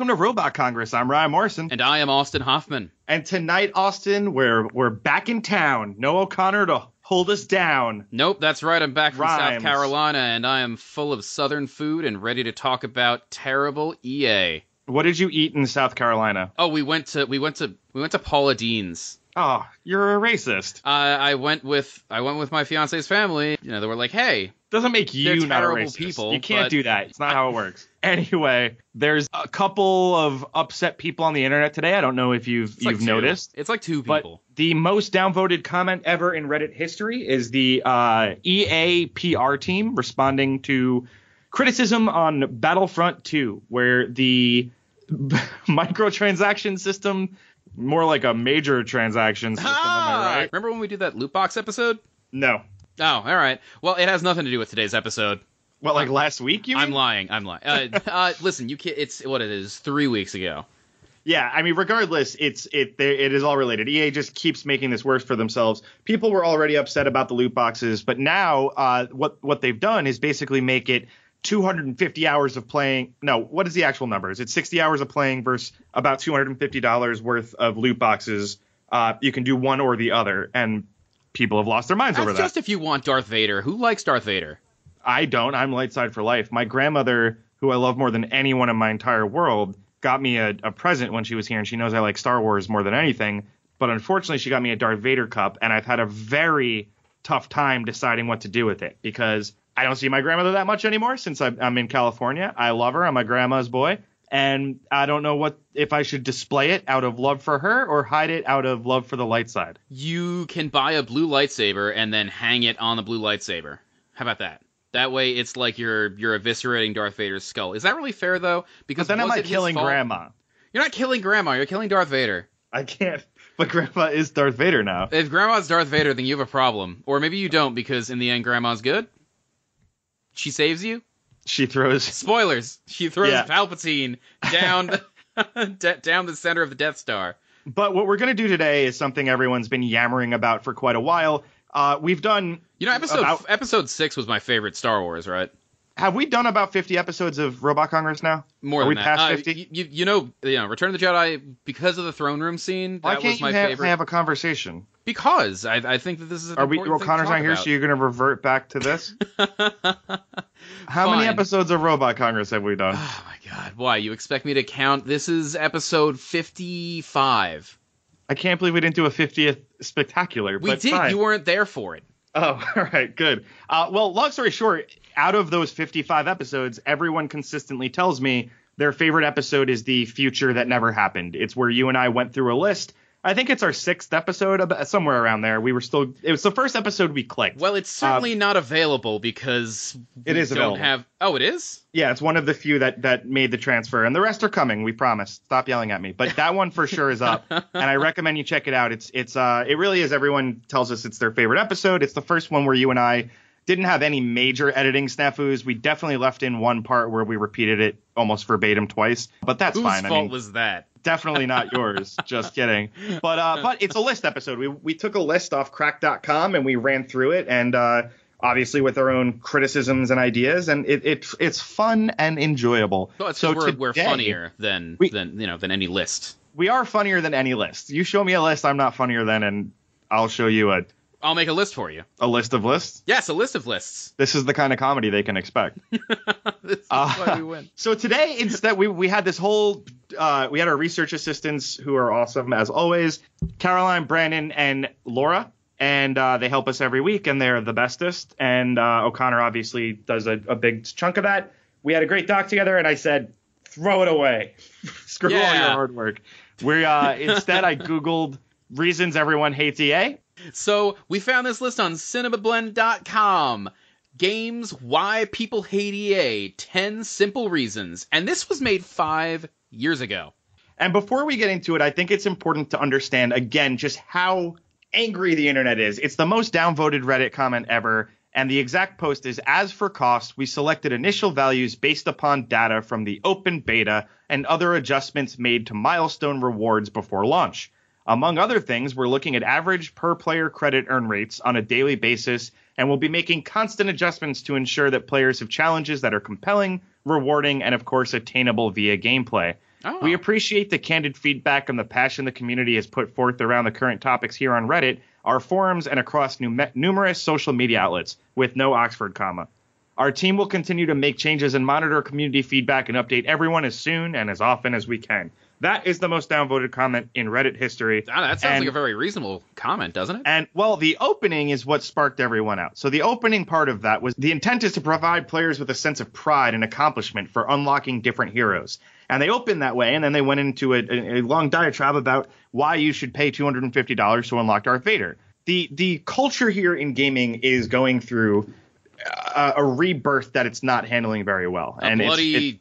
Welcome to Robot Congress. I'm Ryan Morrison. And I am Austin Hoffman. And tonight, Austin, we're we're back in town. No O'Connor to hold us down. Nope, that's right. I'm back from South Carolina, and I am full of Southern food and ready to talk about terrible EA. What did you eat in South Carolina? Oh, we went to we went to we went to Paula Deen's. Oh, you're a racist. I I went with I went with my fiance's family. You know, they were like, "Hey, Doesn't make you not a racist. people, You can't do that. It's not how it works. Anyway, there's a couple of upset people on the internet today. I don't know if you've it's you've two. noticed. It's like two people. But people." the most downvoted comment ever in Reddit history is the uh, EA PR team responding to criticism on Battlefront 2, where the microtransaction system, more like a major transaction system, am Ah, I right? Remember when we did that loot box episode? No. Oh, all right. Well, it has nothing to do with today's episode. What, like last week, you I'm mean? lying. I'm lying. Uh, uh, listen, you can't. It's what it is. Three weeks ago. Yeah, I mean, regardless, it's it it is all related. EA just keeps making this worse for themselves. People were already upset about the loot boxes, but now uh, what what they've done is basically make it 250 hours of playing. No, what is the actual numbers? It's 60 hours of playing versus about 250 dollars worth of loot boxes. Uh, you can do one or the other, and people have lost their minds That's over that. just if you want Darth Vader. Who likes Darth Vader? I don't. I'm light side for life. My grandmother, who I love more than anyone in my entire world, got me a, a present when she was here, and she knows I like Star Wars more than anything. But unfortunately, she got me a Darth Vader cup, and I've had a very tough time deciding what to do with it because I don't see my grandmother that much anymore since I'm, I'm in California. I love her. I'm my grandma's boy. And I don't know what if I should display it out of love for her or hide it out of love for the light side. You can buy a blue lightsaber and then hang it on the blue lightsaber. How about that? That way, it's like you're you're eviscerating Darth Vader's skull. Is that really fair though? Because But then am I killing grandma? You're not killing grandma. You're killing Darth Vader. I can't. But grandma is Darth Vader now. If grandma's Darth Vader, then you have a problem. Or maybe you don't, because in the end, grandma's good. She saves you. She throws Spoilers. She throws Yeah. Palpatine down d- down the center of the Death Star. But what we're going to do today is something everyone's been yammering about for quite a while. Uh, we've done. You know, episode About- episode six was my favorite Star Wars, right? Have we done about 50 episodes of Robot Congress now? More Are than we that. past Uh, 50? you, you, you know, you know, Return of the Jedi because of the throne room scene. Why That can't was my you ha- favorite. have a conversation? Because I, I think that this is. Are we? important thing to O'Connor's talk not here, about. so you're going to revert back to this. How many episodes of Robot Congress have we done? Oh my god! Why you expect me to count? This is episode fifty-five. I can't believe we didn't do a 50th spectacular. We did. fine. You weren't there for it. Oh, all right, good. Uh, well, long story short, out of those 55 episodes, everyone consistently tells me their favorite episode is the future that never happened. It's where you and I went through a list. I think it's our sixth episode, somewhere around there. We were still. It was the first episode we clicked. Well, it's certainly not available because Um, It we is don't available. have. Oh, it is. yeah, it's one of the few that that made the transfer, and the rest are coming. We promise. Stop yelling at me. But that one for sure is up, and I recommend you check it out. It's it's uh it really is. Everyone tells us it's their favorite episode. It's the first one where you and I didn't have any major editing snafus. We definitely left in one part where we repeated it almost verbatim twice, but that's Whose fine. fault I mean, was that? Definitely not yours. Just kidding. But uh, but it's a list episode. We we took a list off Cracked.com and we ran through it, and uh, obviously with our own criticisms and ideas, and it, it it's fun and enjoyable. Well, it's so 'cause we're, we're funnier than We- than you know than any list. We are funnier than any list. You show me a list, I'm not funnier than, and I'll show you a I'll make a list for you. a list of lists. Yes, a list of lists. This is the kind of comedy they can expect. this is Uh, why we win. So today, instead, we we had this whole uh, we had our research assistants who are awesome as always, Caroline, Brandon, and Laura, and uh, they help us every week, and they're the bestest. And uh, O'Connor obviously does a, a big chunk of that. We had a great doc together, and I said, throw it away, screw all your hard work. We uh, instead I googled reasons everyone hates EA. So we found this list on cinemablend.com. Games Why People Hate EA 10 Simple Reasons. And this was made five years ago. And before we get into it, I think it's important to understand again just how angry the internet is. It's the most downvoted Reddit comment ever. And the exact post is As for cost, we selected initial values based upon data from the open beta and other adjustments made to milestone rewards before launch. Among other things, we're looking at average per player credit earn rates on a daily basis, and we'll be making constant adjustments to ensure that players have challenges that are compelling, rewarding, and of course attainable via gameplay. Oh. We appreciate the candid feedback and the passion the community has put forth around the current topics here on Reddit, our forums, and across num- numerous social media outlets, with no Oxford comma. Our team will continue to make changes and monitor community feedback and update everyone as soon and as often as we can. That is the most downvoted comment in Reddit history. Ah, that sounds And- like a very reasonable comment, doesn't it? And well, the opening is what sparked everyone out. So the opening part of that was the intent is to provide players with a sense of pride and accomplishment for unlocking different heroes. And they opened that way, and then they went into a, a, a long diatribe about why you should pay two hundred and fifty dollars to unlock Darth Vader. The the culture here in gaming is going through a, a rebirth that it's not handling very well. and it's- bloody it's-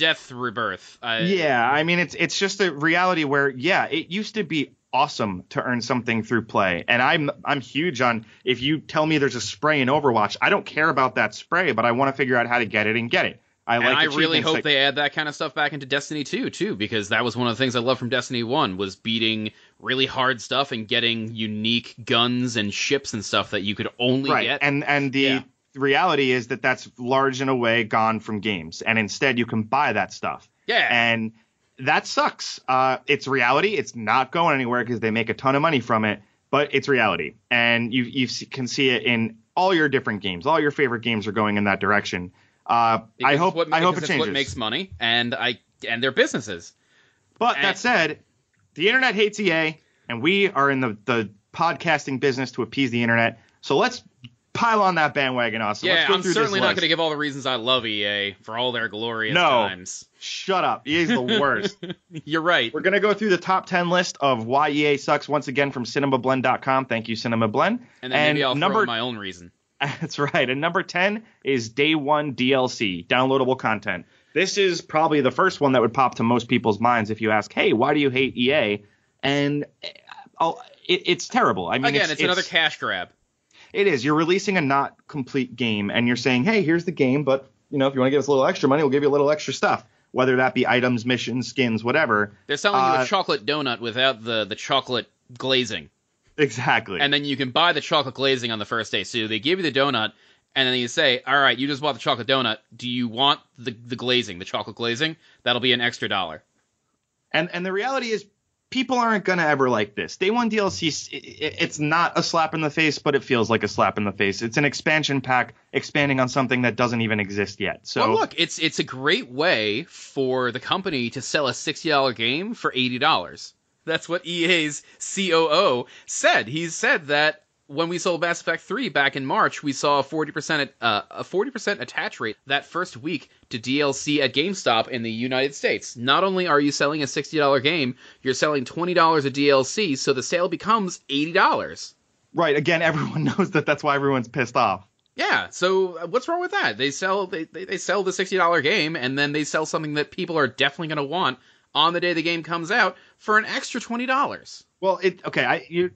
death rebirth. I, yeah, I mean it's it's just a reality where yeah, it used to be awesome to earn something through play. And I'm I'm huge on if you tell me there's a spray in Overwatch, I don't care about that spray, but I want to figure out how to get it and get it. I And like I really hope like- they add that kind of stuff back into Destiny 2 too, because that was one of the things I loved from Destiny 1 was beating really hard stuff and getting unique guns and ships and stuff that you could only right. get. And and the Yeah. Reality is that that's large in a way gone from games, and instead you can buy that stuff. yeah. and that sucks. Uh, it's reality. It's not going anywhere because they make a ton of money from it, but it's reality, and you you can see it in all your different games. All your favorite games are going in that direction. Uh, I hope what, I hope it changes. what makes money and I and their businesses. but and- that said, the internet hates EA, and we are in the the podcasting business to appease the internet. So let's pile on that bandwagon, also. yeah, let's go I'm certainly not going to give all the reasons I love EA for all their glorious No. times. Shut up. EA's the worst. You're right. We're going to go through the top 10 list of why EA sucks once again from cinemablend.com. Thank you, CinemaBlend. And then maybe I'll number, throw in my own reason. That's right. And number 10 is Day One DLC, downloadable content. This is probably the first one that would pop to most people's minds if you ask, hey, why do you hate EA? And uh, it, it's terrible. I mean, Again, it's, another cash grab. It is. You're releasing a not complete game, and you're saying, "Hey, here's the game, but you know, if you want to give us a little extra money, we'll give you a little extra stuff, whether that be items, missions, skins, whatever." They're selling you Uh, a chocolate donut without the the chocolate glazing. Exactly. and then you can buy the chocolate glazing on the first day. So they give you the donut, and then you say, "All right, you just bought the chocolate donut. Do you want the the glazing, the chocolate glazing? That'll be an extra dollar." And and the reality is, people aren't gonna ever like this. Day one DLC, it's not a slap in the face, but it feels like a slap in the face. It's an expansion pack expanding on something that doesn't even exist yet. So well, look, it's it's a great way for the company to sell a sixty dollar game for eighty dollars. That's what EA's COO said. He said that when we sold Mass Effect 3 back in March, we saw a 40% uh, a 40% attach rate that first week to DLC at GameStop in the United States. Not only are you selling a $60 game, you're selling $20 of DLC, so the sale becomes $80. right again, everyone knows that. That's why everyone's pissed off. Yeah, so uh, what's wrong with that? They sell they, they, they sell the sixty dollar game and then they sell something that people are definitely going to want on the day the game comes out for an extra twenty dollars. Well, it okay. I you're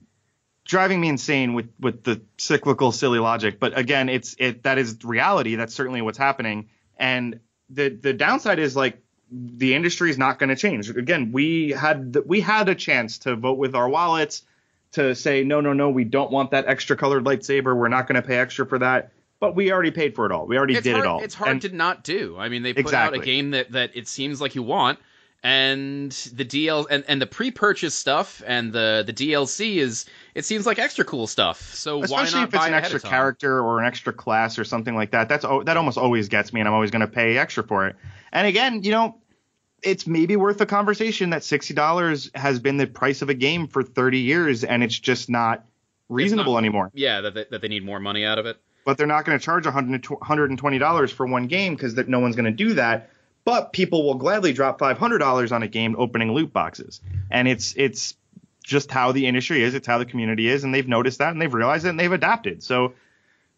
driving me insane with with the cyclical silly logic, but again, it's it that is reality. That's certainly what's happening. And the the downside is like the industry is not going to change. Again, we had the, we had a chance to vote with our wallets to say no, no, no, we don't want that extra colored lightsaber. We're not going to pay extra for that. But we already paid for it all. We already It's did hard, it all. It's hard And- to not do. I mean, they put Exactly. out a game that that it seems like you want, and the DL and, and the pre-purchase stuff and the the DLC is it seems like extra cool stuff. So why especially not if it's buy an extra character or an extra class or something like that. That's that almost always gets me, and I'm always going to pay extra for it. And again, you know, it's maybe worth a conversation that sixty dollars has been the price of a game for 30 years, and it's just not reasonable anymore. Yeah, that they, that they need more money out of it. But they're not going to charge 100 120 dollars for one game because no one's going to do that. But people will gladly drop five hundred dollars on a game opening loot boxes, and it's it's just how the industry is. It's how the community is, and they've noticed that and they've realized it and they've adapted. So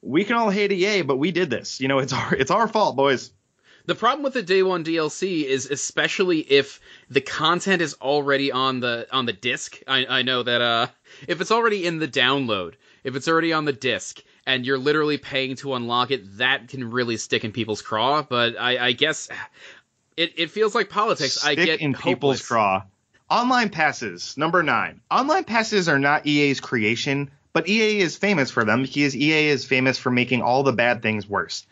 we can all hate EA, but we did this. You know, it's our it's our fault, boys. The problem with the day one DLC is especially if the content is already on the on the disc. I, I know that uh, if it's already in the download, if it's already on the disc, and you're literally paying to unlock it, that can really stick in people's craw. But I, I guess it, it feels like politics. Stick I get in people's craw. Online passes, number nine. Online passes are not EA's creation, but EA is famous for them because EA is famous for making all the bad things worse.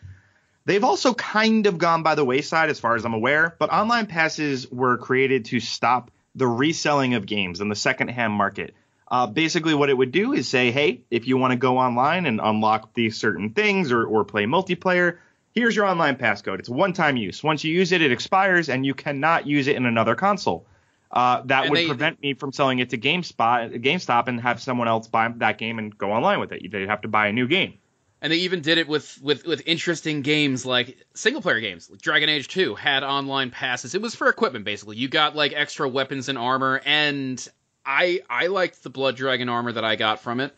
They've also kind of gone by the wayside as far as I'm aware, but online passes were created to stop the reselling of games in the secondhand market. Uh, basically, what it would do is say, hey, if you want to go online and unlock these certain things or, or play multiplayer, here's your online passcode. It's one time use. Once you use it, it expires and you cannot use it in another console. Uh, that And would they- prevent me from selling it to GameSpot, GameStop and have someone else buy that game and go online with it. They'd have to buy a new game. And they even did it with, with, with interesting games like single player games. Like Dragon Age 2 had online passes. It was for equipment basically. You got like extra weapons and armor and I I liked the Blood Dragon armor that I got from it.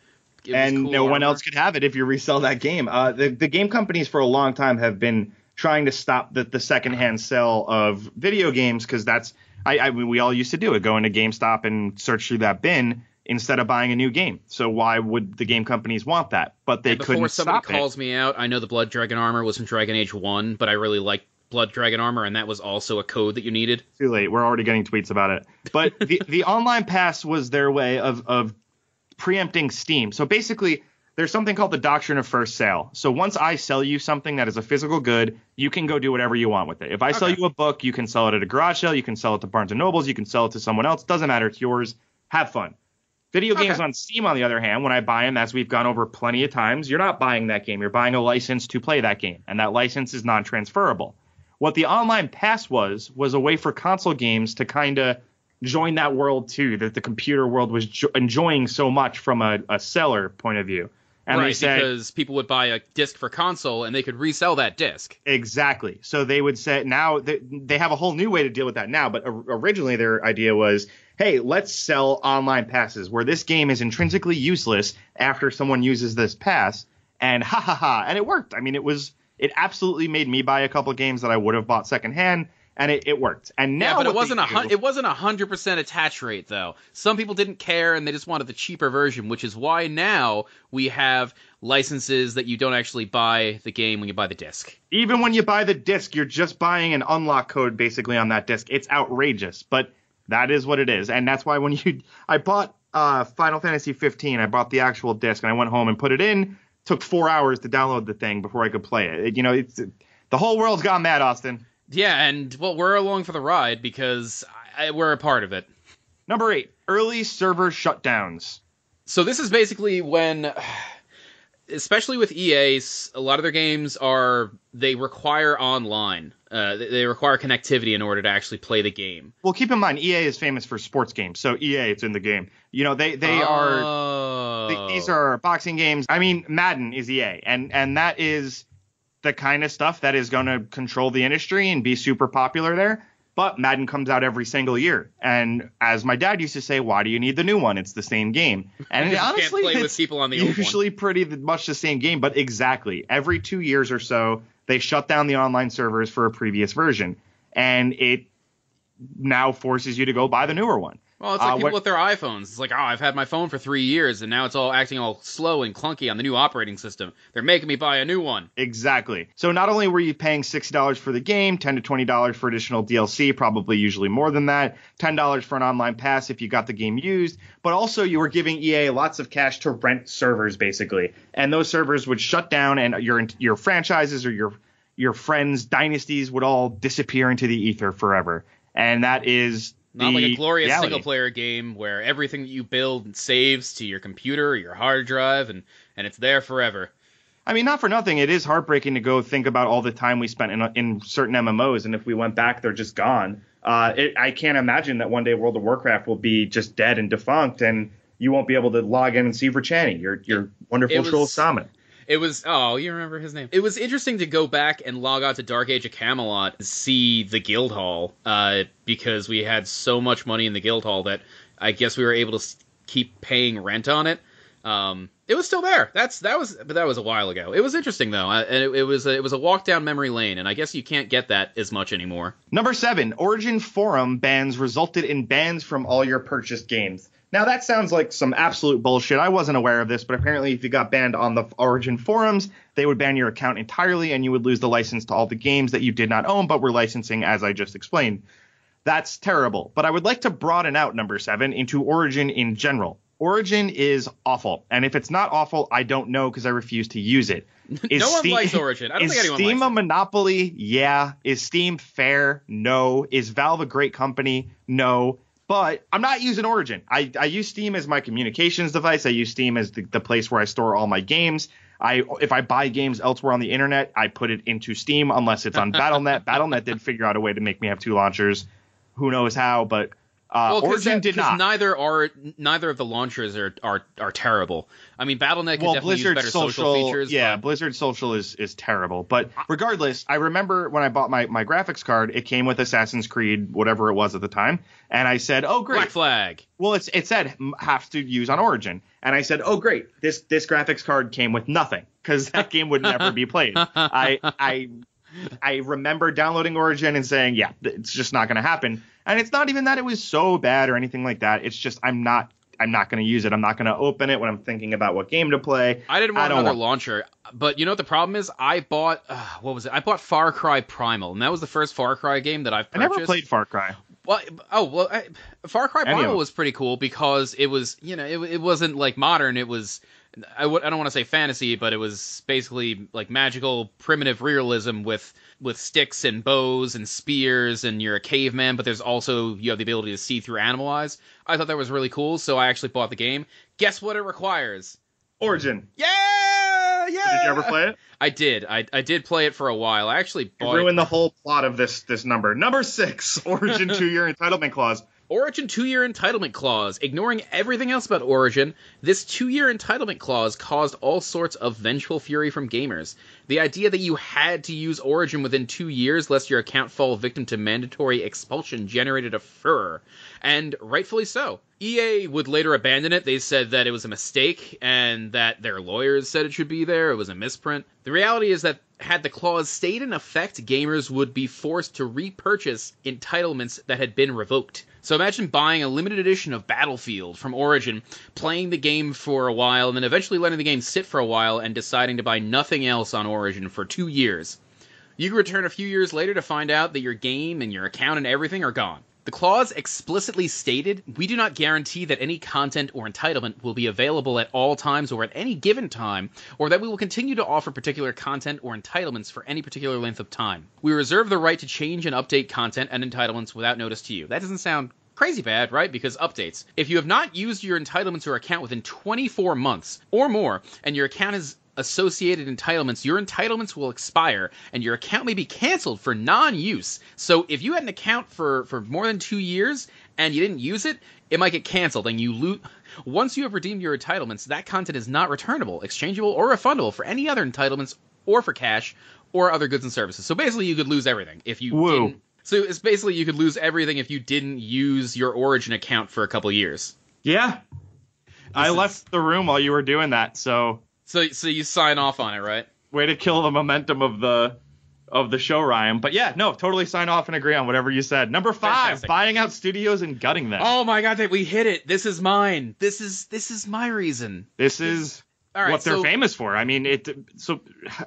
And cool no one else could have it if you resell that game. Uh, the the game companies for a long time have been trying to stop the the secondhand sale of video games because that's I, I mean, we all used to do it, go into GameStop and search through that bin instead of buying a new game. So why would the game companies want that? But they And before couldn't somebody stop calls it. me out, I know the Blood Dragon armor was from Dragon Age 1, but I really liked Blood Dragon armor and that was also a code that you needed. Too late. We're already getting tweets about it. But the the online pass was their way of of preempting Steam. So basically, there's something called the doctrine of first sale. So once I sell you something that is a physical good, you can go do whatever you want with it. If I sell you a book, you can sell it at a garage sale, you can sell it to Barnes and Nobles, you can sell it to someone else. Doesn't matter. It's yours. Have fun. Video games on Steam, on the other hand, when I buy them, as we've gone over plenty of times, you're not buying that game. You're buying a license to play that game, and that license is non-transferable. What the online pass was was a way for console games to kind of join that world too, that the computer world was jo- enjoying so much from a, a seller point of view. And they right, said because people would buy a disc for console and they could resell that disc. exactly. So they would say now they, they have a whole new way to deal with that now. But originally their idea was, hey, let's sell online passes where this game is intrinsically useless after someone uses this pass, and ha ha ha, and it worked. I mean, it was it absolutely made me buy a couple games that I would have bought secondhand, and it, it worked. And now yeah, but it wasn't a hun- it wasn't a hundred percent attach rate though. Some people didn't care and they just wanted the cheaper version, which is why now we have licenses that you don't actually buy the game when you buy the disc. even when you buy the disc, you're just buying an unlock code basically on that disc. It's outrageous, but that is what it is, and that's why when you I bought uh, Final Fantasy 15, I bought the actual disc, and I went home and put it in. Took four hours to download the thing before I could play it. It- you know, it's the whole world's gone mad, Austin. Yeah, and well, we're along for the ride because I, we're a part of it. Number eight, early server shutdowns. So this is basically when, especially with EA, a lot of their games are they require online. Uh, they- they require connectivity in order to actually play the game. Well, keep in mind, EA is famous for sports games, so EA, it's in the game. You know, they they are Oh. Th- These are boxing games. I mean, Madden is EA, and and that is the kind of stuff that is going to control the industry and be super popular there. But Madden comes out every single year, and as my dad used to say, "Why do you need the new one? It's the same game." And You can't honestly, it's people on the old one. usually pretty much the same game. But exactly every two years or so, they shut down the online servers for a previous version, and it now forces you to go buy the newer one. Well, it's like Uh, people what- with their iPhones. It's like, oh, I've had my phone for three years, and now it's all acting all slow and clunky on the new operating system. They're making me buy a new one. Exactly. So not only were you paying sixty dollars for the game, ten to twenty dollars for additional DLC, probably usually more than that, ten dollars for an online pass if you got the game used, but also you were giving EA lots of cash to rent servers basically, and those servers would shut down, and your your franchises or your your friends' dynasties would all disappear into the ether forever, and that is Not the like a glorious reality. single player game where everything that you build saves to your computer or your hard drive, and, and it's there forever. I mean, not for nothing. It is heartbreaking to go think about all the time we spent in, in certain MMOs, and if we went back, they're just gone. Uh, it, I can't imagine that one day World of Warcraft will be just dead and defunct, and you won't be able to log in and see Verchani, your your wonderful troll shaman. It was oh, you remember his name? It was interesting to go back and log out to Dark Age of Camelot and see the guild hall, uh, because we had so much money in the guild hall that I guess we were able to keep paying rent on it. Um, it was still there. That's that was, but that was a while ago. It was interesting though, and it, it was a, it was a walk down memory lane, and I guess you can't get that as much anymore. Number seven, Origin Forum bans resulted in bans from all your purchased games. Now that sounds like some absolute bullshit. I wasn't aware of this, but apparently if you got banned on the Origin forums, they would ban your account entirely and you would lose the license to all the games that you did not own but were licensing as I just explained. That's terrible. But I would like to broaden out number 7 into Origin in general. Origin is awful, and if it's not awful, I don't know because I refuse to use it. Is no one Steam- likes Origin. I don't is think anyone Steam likes a monopoly? Yeah. Is Steam fair? No. Is Valve a great company? No. But I'm not using Origin. I, I use Steam as my communications device. I use Steam as the, the place where I store all my games. I if I buy games elsewhere on the internet, I put it into Steam unless it's on BattleNet. BattleNet did figure out a way to make me have two launchers. Who knows how? But uh, Well, Origin that- did not. Neither are neither of the launchers are are, are terrible. I mean, BattleNet well, definitely Blizzard social, social, features. yeah, but- Blizzard social is is terrible. But regardless, I remember when I bought my my graphics card, it came with Assassin's Creed, whatever it was at the time, and I said, "Oh, great." Black Flag. Well, it's it said have to use on Origin, and I said, "Oh, great! This this graphics card came with nothing because that game would never be played." I I I remember downloading Origin and saying, "Yeah, it's just not going to happen." And it's not even that it was so bad or anything like that. It's just I'm not I'm not going to use it. I'm not going to open it when I'm thinking about what game to play. I didn't want I another want- launcher, but you know what the problem is? I bought uh, what was it? I bought Far Cry Primal, and that was the first Far Cry game that I've I purchased. never played Far Cry. Well, oh well, I, Far Cry Primal was pretty cool because it was, you know, it, it wasn't like modern. It was, I w- I don't want to say fantasy, but it was basically like magical, primitive realism with with sticks and bows and spears, and you're a caveman, but there's also you have the ability to see through animal eyes. I thought that was really cool, so I actually bought the game. Guess what it requires? Origin. Yeah, yeah. Did you ever play it? I did. I I did play it for a while. I actually You bought it- ruined the whole plot of this this number. Number six, Origin two year entitlement clause. Origin two year entitlement clause. Ignoring everything else about Origin, this two year entitlement clause caused all sorts of vengeful fury from gamers. The idea that you had to use Origin within two years lest your account fall victim to mandatory expulsion generated a furor. And rightfully so. EA would later abandon it. They said that it was a mistake and that their lawyers said it should be there. It was a misprint. The reality is that had the clause stayed in effect, gamers would be forced to repurchase entitlements that had been revoked. So imagine buying a limited edition of Battlefield from Origin, playing the game for a while, and then eventually letting the game sit for a while and deciding to buy nothing else on Origin for two years. You return a few years later to find out that your game and your account and everything are gone. The clause explicitly stated, we do not guarantee that any content or entitlement will be available at all times or at any given time, or that we will continue to offer particular content or entitlements for any particular length of time. We reserve the right to change and update content and entitlements without notice to you. That doesn't sound crazy bad, right? Because updates. If you have not used your entitlements or account within 24 months or more, and your account has associated entitlements, your entitlements will expire and your account may be canceled for non-use. So if you had an account for, for more than two years and you didn't use it, it might get canceled and you lose. Once you have redeemed your entitlements, that content is not returnable, exchangeable, or refundable for any other entitlements or for cash or other goods and services. So basically, you could lose everything if you didn't. So it's basically you could lose everything if you didn't use your Origin account for a couple years. Yeah. I is- left the room while you were doing that, so So so you sign off on it, right? way to kill the momentum of the of the show, Ryan. But yeah, no, totally sign off and agree on whatever you said. Number five, Fantastic. buying out studios and gutting them. Oh my god, that we hit it. This is mine. This is this is my reason. this is right, what they're so, famous for. I mean, it. So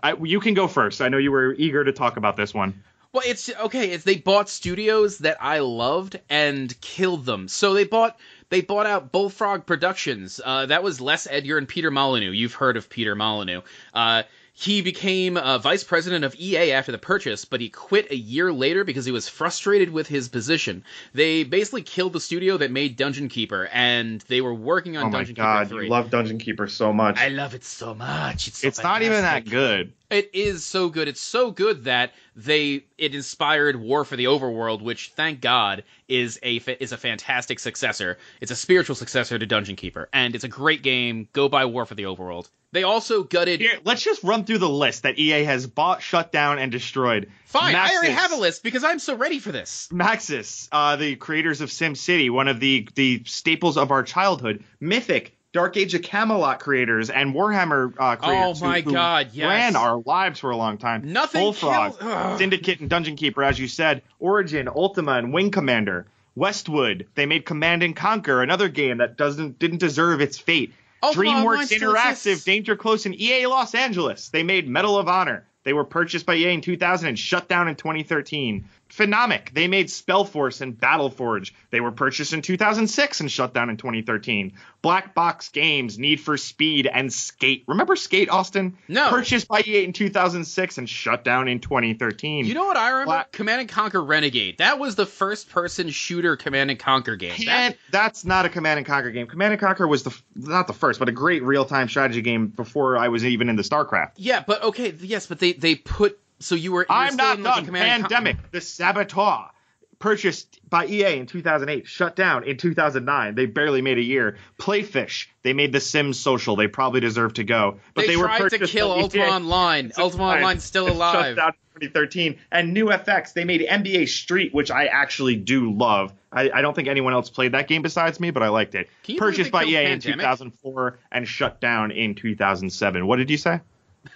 I, you can go first. I know you were eager to talk about this one. Well, it's okay. It's they bought studios that I loved and killed them. So they bought they bought out Bullfrog Productions. Uh, that was Les Edgar and Peter Molyneux. You've heard of Peter Molyneux. Uh, he became uh, vice president of EA after the purchase, but he quit a year later because he was frustrated with his position. They basically killed the studio that made Dungeon Keeper, and they were working on Oh my Dungeon god, Keeper 3. you love Dungeon Keeper so much. I love it so much. It's, so it's not even that good. It is so good. It's so good that they it inspired War for the Overworld, which thank God is a is a fantastic successor. It's a spiritual successor to Dungeon Keeper, and it's a great game. Go buy War for the Overworld. They also gutted. Here, let's just run through the list that EA has bought, shut down, and destroyed. Fine, I already have a list because I'm so ready for this. Maxis, uh, the creators of SimCity, one of the the staples of our childhood. Mythic, Dark Age of Camelot creators, and Warhammer uh, creators. Oh my who, who God, yes. ran our lives for a long time. Nothing Bullfrog, kill- Syndicate, and Dungeon Keeper, as you said. Origin, Ultima, and Wing Commander. Westwood, they made Command and Conquer, another game that doesn't didn't deserve its fate. DreamWorks Interactive. Danger Close, and EA Los Angeles. They made Medal of Honor. They were purchased by EA in 2000 and shut down in 2013. Phenomic, they made Spellforce and Battleforge. They were purchased in 2006 and shut down in 2013. Black Box Games, Need for Speed, and Skate. Remember Skate, Austin? No. Purchased by EA in 2006 and shut down in 2013. You know what I remember? Black- Command and Conquer Renegade. That was the first person shooter Command and Conquer game. That- that's not a Command and Conquer game. Command and Conquer was the f- not the first, but a great real time strategy game before I was even into StarCraft. yeah, but okay, yes, but they they put so you were. you I'm still not like, done. Con- Pandemic, the Saboteur, purchased by EA in 2008, shut down in 2009. They barely made a year. Playfish, they made The Sims Social. They probably deserve to go, but they, they, were tried to kill Ultima Online. Ultima. Online's still alive. Shut down in 2013. And NuFX, they made NBA Street, which I actually do love. I, I don't think anyone else played that game besides me, but I liked it. Can you believe Purchased by EA Pandemic? in 2004 and shut down in 2007. What did you say?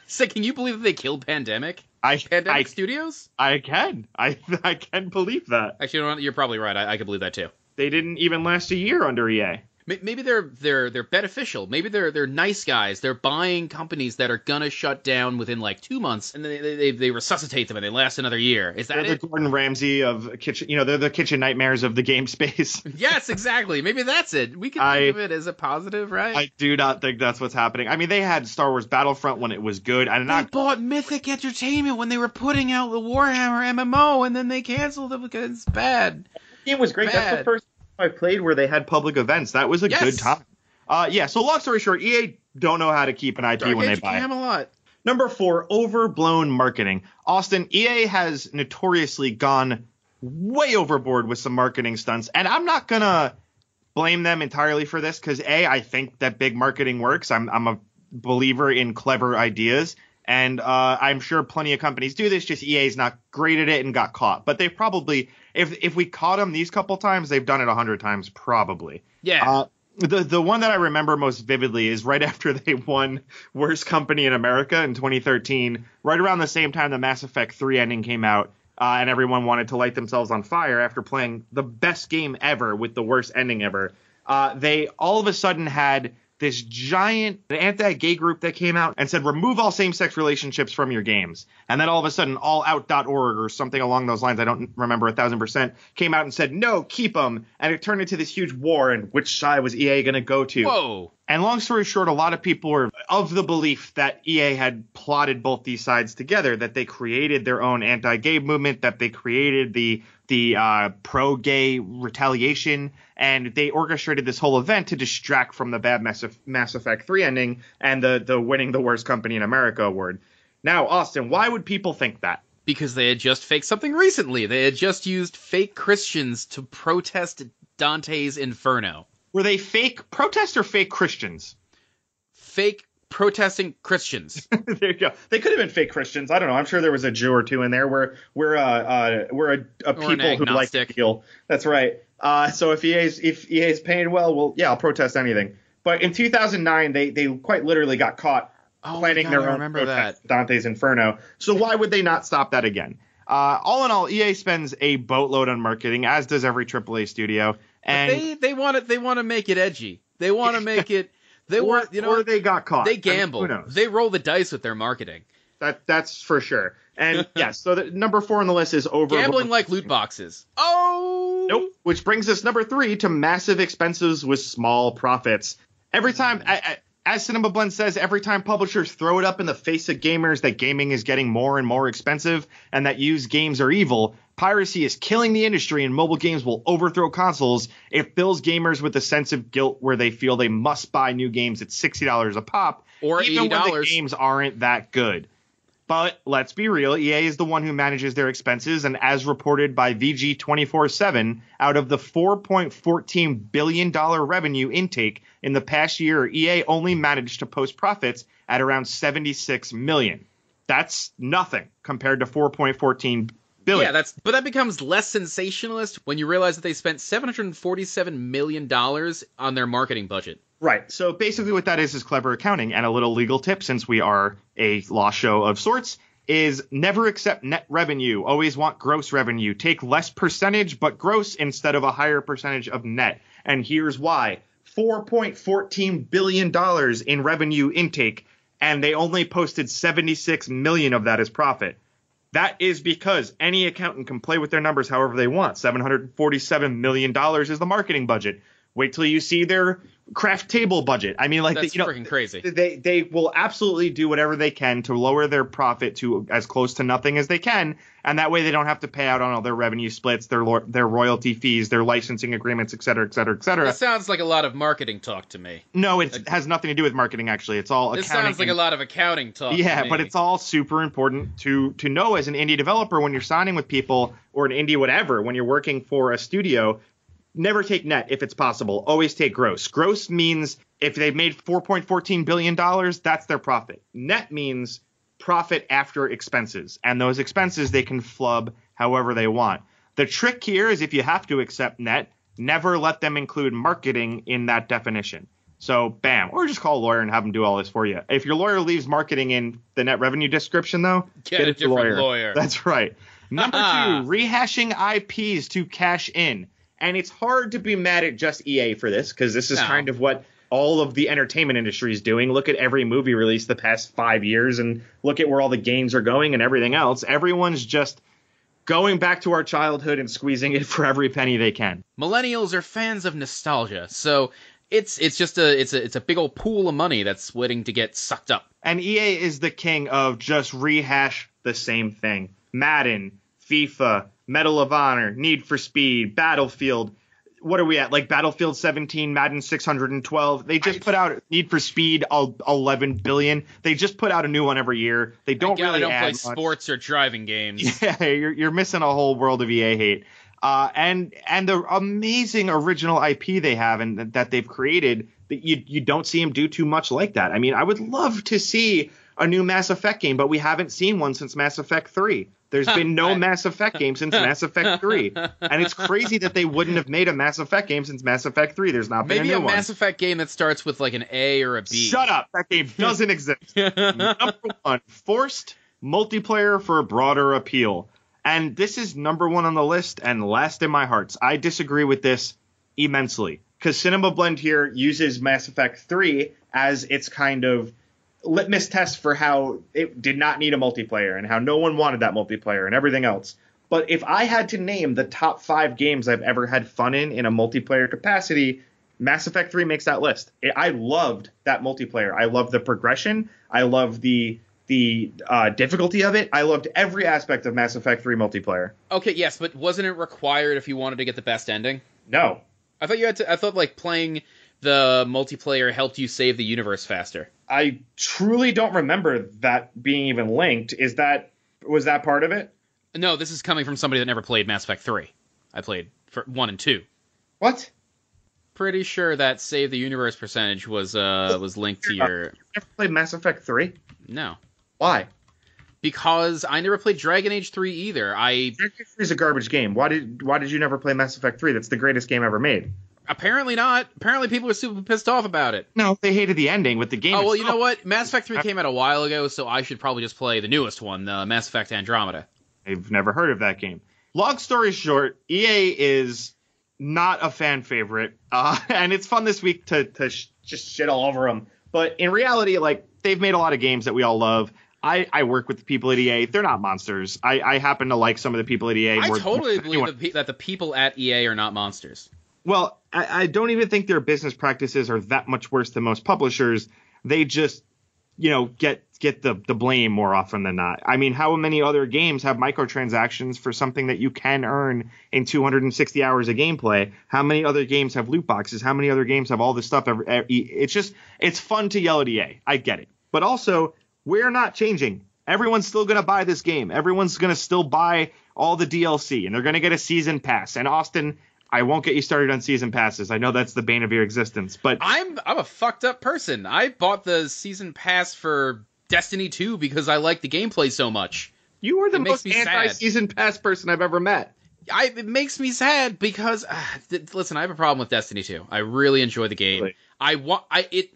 So can you believe that they killed Pandemic? I Pandemic I, Studios? I can. I I can believe that. Actually, you know? You're probably right. I, I could believe that too. They didn't even last a year under EA. May- Maybe they're they're they're beneficial. Maybe they're they're nice guys. They're buying companies that are gonna shut down within like two months, and then they they, they resuscitate them and they last another year. Is that They're the? Gordon Ramsay of kitchen. You know, they're the kitchen nightmares of the game space. yes, exactly. Maybe that's it. We can I- think of it as a positive, right? I do not think that's what's happening. I mean, they had Star Wars Battlefront when it was good, and they not bought Mythic Entertainment when they were putting out the Warhammer MMO, and then they canceled it because it's bad. It was great. That's the first time I played where they had public events. That was a Yes. good time. Uh, yeah. So long story short, EA don't know how to keep an IP Dark when Age they buy. it. Camelot. Number four, overblown marketing. Austin, EA has notoriously gone way overboard with some marketing stunts, and I'm not gonna blame them entirely for this because a, I think that big marketing works. I'm I'm a believer in clever ideas, and uh, I'm sure plenty of companies do this. Just EA's not great at it and got caught, but they probably if if we caught them these couple times, they've done it a hundred times probably. Yeah. Uh, the the one that I remember most vividly is right after they won Worst Company in America in 2013, right around the same time the Mass Effect 3 ending came out, uh, and everyone wanted to light themselves on fire after playing the best game ever with the worst ending ever. Uh, they all of a sudden had this giant anti-gay group that came out and said remove all same-sex relationships from your games. And then all of a sudden allout.org or something along those lines i don't remember a thousand percent came out and said no keep them and it turned into this huge war and which side was ea going to go to. Whoa. And long story short, a lot of people were of the belief that EA had plotted both these sides together, that they created their own anti-gay movement, that they created the the uh, pro-gay retaliation, and they orchestrated this whole event to distract from the bad Mass, Mass Effect 3 ending and the the winning the worst company in America award. Now, Austin, why would people think that? because they had just faked something recently. They had just used fake Christians to protest Dante's Inferno. Were they fake protest or fake Christians? Fake protesting Christians. there you go. They could have been fake Christians. I don't know. I'm sure there was a Jew or two in there. We're we're uh, uh we're a, a people who like to kill. That's right. Uh, so if EA's if EA's paying well, well, yeah, I'll protest anything. But in 2009, they they quite literally got caught Oh planning God, their I own protest, that. Dante's Inferno. So why would they not stop that again? Uh, all in all, EA spends a boatload on marketing, as does every AAA studio. And they they want it. They want to make it edgy. They want to make it. They or, want you know. or they got caught. they I mean, gamble. who knows? they roll the dice with their marketing. That that's for sure. And yes, so the, number four on the list is over Gambling like loot boxes. Oh. Nope. Which brings us number three to massive expenses with small profits. Every time, I, I, as Cinema Blend says, every time publishers throw it up in the face of gamers that gaming is getting more and more expensive and that used games are evil, piracy is killing the industry and mobile games will overthrow consoles. It fills gamers with a sense of guilt where they feel they must buy new games at $60 a pop, Or even when the games aren't that good. But let's be real, EA is the one who manages their expenses, and as reported by VG 24 7, out of the $4.14 billion revenue intake in the past year, EA only managed to post profits at around 76 million. That's nothing compared to 4.14 billion. Yeah, that's but that becomes less sensationalist when you realize that they spent 747 million dollars on their marketing budget. Right. So basically, what that is is clever accounting. And a little legal tip, since we are a law show of sorts, is never accept net revenue. Always want gross revenue. Take less percentage, but gross instead of a higher percentage of net. And here's why $4.14 billion in revenue intake, and they only posted 76 million of that as profit. That is because any accountant can play with their numbers however they want. $747 million is the marketing budget. Wait till you see their craft table budget. I mean, like That's you know, freaking crazy. They they will absolutely do whatever they can to lower their profit to as close to nothing as they can, and that way they don't have to pay out on all their revenue splits, their lo- their royalty fees, their licensing agreements, et cetera, et cetera, et cetera. This sounds like a lot of marketing talk to me. no, it has nothing to do with marketing. Actually, it's all This sounds like a lot of accounting talk. to yeah, but it's all super important to to know as an indie developer when you're signing with people or an indie whatever when you're working for a studio. Never take net if it's possible. Always take gross. Gross means if they've made 4.14 billion dollars, that's their profit. Net means profit after expenses, and those expenses they can flub however they want. The trick here is if you have to accept net, never let them include marketing in that definition. So, bam, or just call a lawyer and have them do all this for you. If your lawyer leaves marketing in the net revenue description, though, Get a it to different lawyer. That's right. Number two, rehashing IPs to cash in. And it's hard to be mad at just EA for this because this is No. kind of what all of the entertainment industry is doing. Look at every movie released the past five years and look at where all the games are going and everything else. Everyone's just going back to our childhood and squeezing it for every penny they can. millennials are fans of nostalgia, so it's it's just a it's a it's a big old pool of money that's waiting to get sucked up. And EA is the king of just rehash the same thing. Madden, FIFA, Medal of Honor, Need for Speed, Battlefield. What are we at? Like Battlefield 17, Madden 612. They just put out Need for Speed 11 billion. They just put out a new one every year. They don't really don't add play much. sports or driving games. Yeah, you're you're missing a whole world of EA hate. Uh, and and the amazing original IP they have and that- that they've created that you you don't see them do too much like that. I mean, I would love to see a new Mass Effect game, but we haven't seen one since Mass Effect 3. There's been no Mass Effect game since Mass Effect 3. And it's crazy that they wouldn't have made a Mass Effect game since Mass Effect 3. There's not been Maybe a a. Mass Effect game that starts with like an A or a B. Shut up. That game doesn't exist. number one, forced multiplayer for broader appeal. And this is number one on the list and last in my hearts. I disagree with this immensely because Cinema Blend here uses Mass Effect 3 as its kind of litmus test for how it did not need a multiplayer and how no one wanted that multiplayer and everything else. But if I had to name the top five games I've ever had fun in in a multiplayer capacity, Mass Effect 3 makes that list. I- loved that multiplayer. I loved the progression. I loved the the uh, difficulty of it. I loved every aspect of Mass Effect 3 multiplayer. Okay, yes, but wasn't it required if you wanted to get the best ending? No, I thought you had to. I thought like playing the multiplayer helped you save the universe faster. I truly don't remember that being even linked. Is that was that part of it? No, this is coming from somebody that never played Mass Effect three. I played for one and two. What? Pretty sure that save the universe percentage was uh was linked to your Never played Mass Effect 3? no Why? because I never played Dragon Age three either. I Dragon Age 3 is a garbage game. Why did why did you never play Mass Effect 3? That's the greatest game ever made. Apparently not. Apparently people were super pissed off about it. No, they hated the ending with the game. Oh well, you know what? Mass Effect three came out a while ago, so I should probably just play the newest one, uh, Mass Effect Andromeda. I've never heard of that game. Long story short, EA is not a fan favorite, uh, and it's fun this week to to sh- just shit all over them. But in reality, like they've made a lot of games that we all love. I, I work with the people at EA. They're not monsters. I, I happen to like some of the people at EA. I totally believe pe- that the people at EA are not monsters. Well, I, I don't even think their business practices are that much worse than most publishers. They just, you know, get get the the blame more often than not. I mean, how many other games have microtransactions for something that you can earn in 260 hours of gameplay? How many other games have loot boxes? How many other games have all this stuff? It's just it's fun to yell at EA. I get it, but also we're not changing. Everyone's still to buy this game. Everyone's to still buy all the DLC, and they're to get a season pass. And Austin, I won't get you started on season passes. I know that's the bane of your existence, but I'm I'm a fucked up person. I bought the season pass for Destiny 2 because I like the gameplay so much. you are the it most anti-season pass person I've ever met. I it makes me sad because uh, th- listen, I have a problem with Destiny 2. I really enjoy the game. Really? I want I it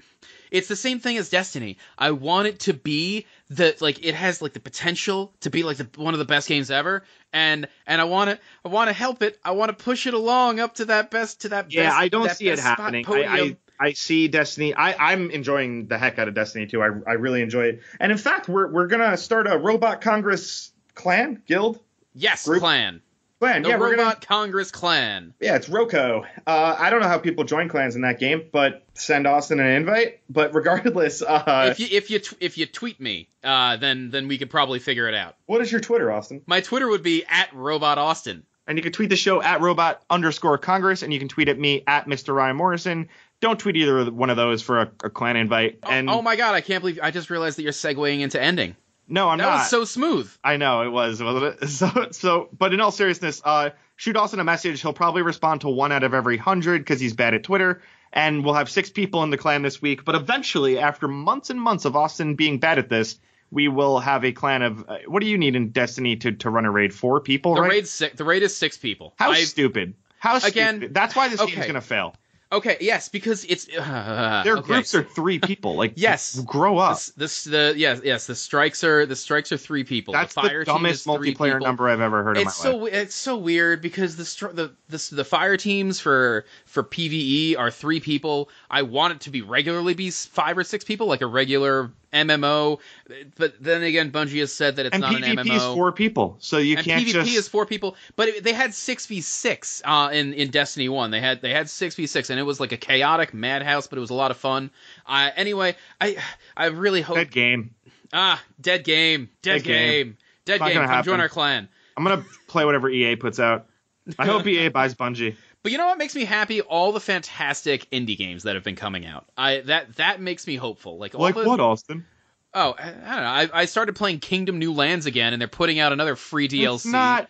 it's the same thing as Destiny. I want it to be the like it has like the potential to be like the one of the best games ever and and I want to I want to help it. I want to push it along up to that best to that Yeah, best I don't see it happening. I. I I see Destiny. I I'm enjoying the heck out of Destiny too. I I really enjoy it. And in fact, we're we're gonna start a Robot Congress clan guild yes, group- clan. Clan. The yeah, we're Robot gonna. Congress clan. Yeah, it's Roco. Uh, I don't know how people join clans in that game, but send Austin an invite. But regardless, uh, if you if you tw- if you tweet me, uh, then then we could probably figure it out. what is your Twitter, Austin? My Twitter would be at Robot Austin. And you can tweet the show at robot underscore Congress, and you can tweet at me at Mr. Ryan Morrison. Don't tweet either one of those for a, a clan invite. And oh my god, I can't believe I just realized that you're segueing into ending. No, I'm That not. That was so smooth. I know it was, wasn't it? So, so, but in all seriousness, uh, shoot Austin a message. He'll probably respond to one out of every hundred because he's bad at Twitter. And we'll have six people in the clan this week. But eventually, after months and months of Austin being bad at this, we will have a clan of. Uh, what do you need in Destiny to to run a raid? Four people, The right? raid six, the raid is six people. How I- stupid! How Again, stupid! That's why this game's okay. gonna fail. Okay, yes, because it's uh, Their okay. groups are three people. Like, Yes. grow up. This, this the yes yes the strikes are the strikes are three people. That's the the, fire team dumbest is multiplayer people. number I've ever heard in my It's so life. it's so weird because the the the the fire teams for for PVE are three people. I want it to be regularly be five or six people, like a regular MMO. But then again, Bungie has said that it's And not an PvP MMO. is four people, so you and can't PvP just. is four people, but it, they had six v six uh, in in Destiny One. They had they had six v six, and it was like a chaotic madhouse, but it was a lot of fun. Uh, anyway, I I really hope Dead game. ah dead game, dead, Dead game. game, dead Not game. Come join our clan. I'm gonna play whatever EA puts out. I hope EA buys Bungie. But you know what makes me happy? All the fantastic indie games that have been coming out. I that that makes me hopeful. Like all Like the, what, Austin? Oh, I, I don't know. I, I started playing Kingdom New Lands again, and they're putting out another free DLC. It's not.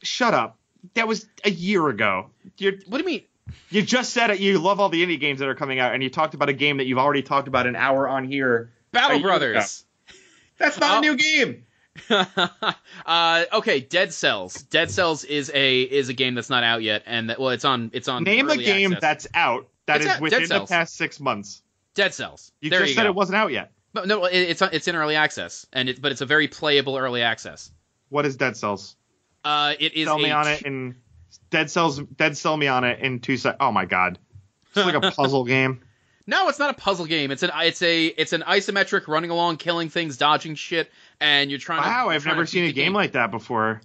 Shut up. That was a year ago. You What do you mean? you just said it. You love all the indie games that are coming out, and you talked about a game that you've already talked about an hour on here. Battle Brothers. That's not Oh. a new game. uh, okay, Dead Cells. Dead Cells is a is a game that's not out yet, and that, well, it's on it's on. Name a game access. that's out that It's is out. Within the past six months. Dead Cells. You there just you said go. it wasn't out yet. But no, it, it's it's in early access, and it, but it's a very playable early access. What is Dead Cells? Uh, it is Sell me on it in Dead Cells. Dead Sell me on it in two seconds. Oh my god, it's like a puzzle game. No, it's not a puzzle game. It's an it's a it's an isometric running along, killing things, dodging shit, and you're trying to. Wow, I've trying never seen a the game like that before.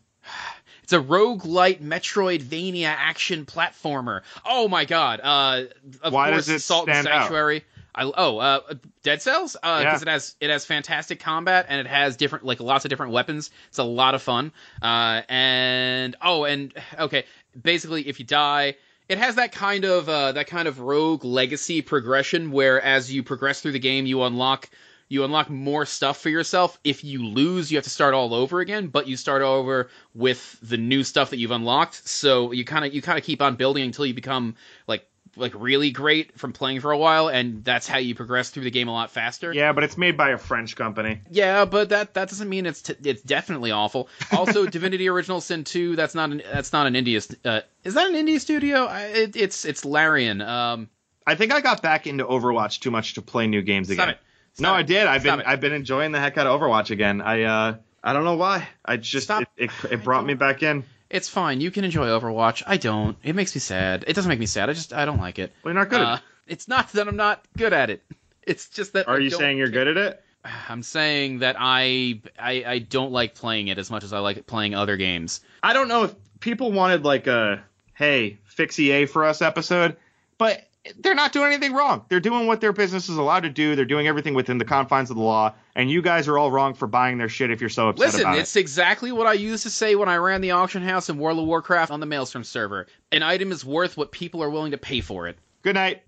It's a roguelite Metroidvania action platformer. Oh my god. Uh of Why course does it Salt and stand out? Sanctuary. I oh, uh Dead Cells? Uh Yeah. because it has it has fantastic combat and it has different like lots of different weapons. It's a lot of fun. Uh and oh and okay, basically if you die it has that kind of uh, that kind of rogue legacy progression where as you progress through the game you unlock you unlock more stuff for yourself. If you lose, you have to start all over again, but you start over with the new stuff that you've unlocked. So you kind of you kind of keep on building until you become like like really great from playing for a while, and that's how you progress through the game a lot faster. Yeah, but it's made by a French company. Yeah, but that that doesn't mean it's t- it's definitely awful. Also, Divinity Original Sin 2, that's not an that's not an indie st- Uh, is that an indie studio? I, it, it's it's Larian. Um, I think I got back into Overwatch too much to play new games again. No, I did. I've been it. I've been enjoying the heck out of Overwatch again. I uh I don't know why. I just it, it, it brought me back in. It's fine. You can enjoy Overwatch. I don't. It makes me sad. It doesn't make me sad. I just I don't like it. Well, you're not good Uh, it's not that I'm not good at it. It's just that. Are I you saying you're good at it? I'm saying that I, I I don't like playing it as much as I like playing other games. I don't know if people wanted like a hey fix EA for us episode, but they're not doing anything wrong. They're doing what their business is allowed to do. They're doing everything within the confines of the law, and you guys are all wrong for buying their shit if you're so upset Listen, about it's exactly what I used to say when I ran the auction house in World of Warcraft on the Maelstrom server. An item is worth what people are willing to pay for it. it. Good night.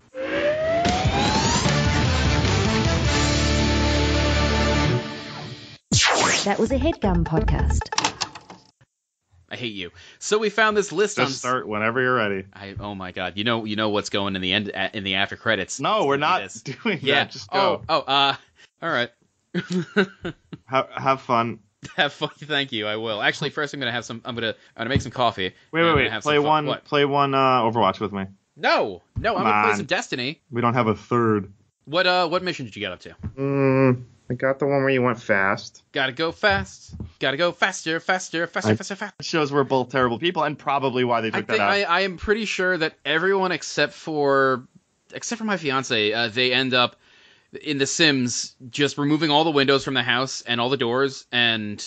That was a headgum podcast. I hate you. So we found this list on. Just start whenever you're ready. I, oh my god! You know, you know what's going in the end in the after credits. No, we're not this. doing Yeah. that. Just go. Oh, oh, uh, all right. Have, have fun. have fun. Thank you. I will. Actually, first I'm gonna have some. I'm gonna. I'm gonna make some coffee. Wait, wait, wait. Play one. What? Play one. Uh, Overwatch with me. No, no. I'm gonna play some Destiny. We don't have a third. What uh? What mission did you get up to? Mm, I got the one where you went fast. Gotta go fast. Gotta go faster, faster, faster, I- faster, faster. Shows we're both terrible people, and probably why they I took think that out. I, I am pretty sure that everyone except for except for my fiance, uh, they end up in The Sims just removing all the windows from the house and all the doors and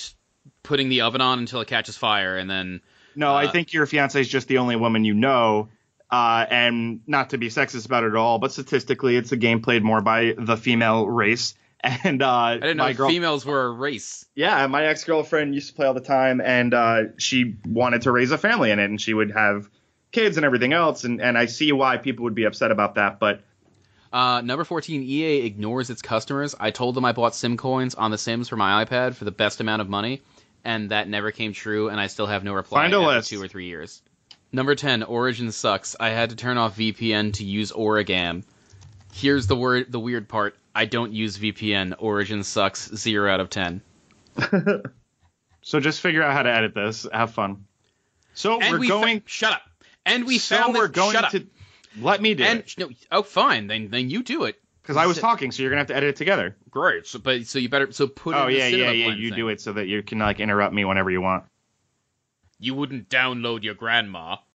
putting the oven on until it catches fire, and then No, I Uh, think your fiance is just the only woman you know. Uh, and not to be sexist about it at all, but statistically, it's a game played more by the female race. And uh, I didn't know my girl, females were a race. yeah, my ex girlfriend used to play all the time, and uh, she wanted to raise a family in it, and she would have kids and everything else. And, and I see why people would be upset about that, but Uh, number 14, EA ignores its customers. I told them I bought Sim coins on The Sims for my iPad for the best amount of money, and that never came true, and I still have no reply Find a after list. two or three years. Number 10, Origin sucks. I had to turn off VPN to use Origam. Here's the word, the weird part. I don't use VPN. Origin sucks. Zero out of ten. so just figure out how to edit this. Have fun. So And we're we fa- going. shut up. And we so found we're this, going to. Let me do And it no, oh, fine. Then then you do it. because I was talking, so you're gonna have to edit it together. Great. So, but so you better so put. Oh in the yeah, yeah, yeah. You thing. do it so that you can like interrupt me whenever you want. You wouldn't download your grandma.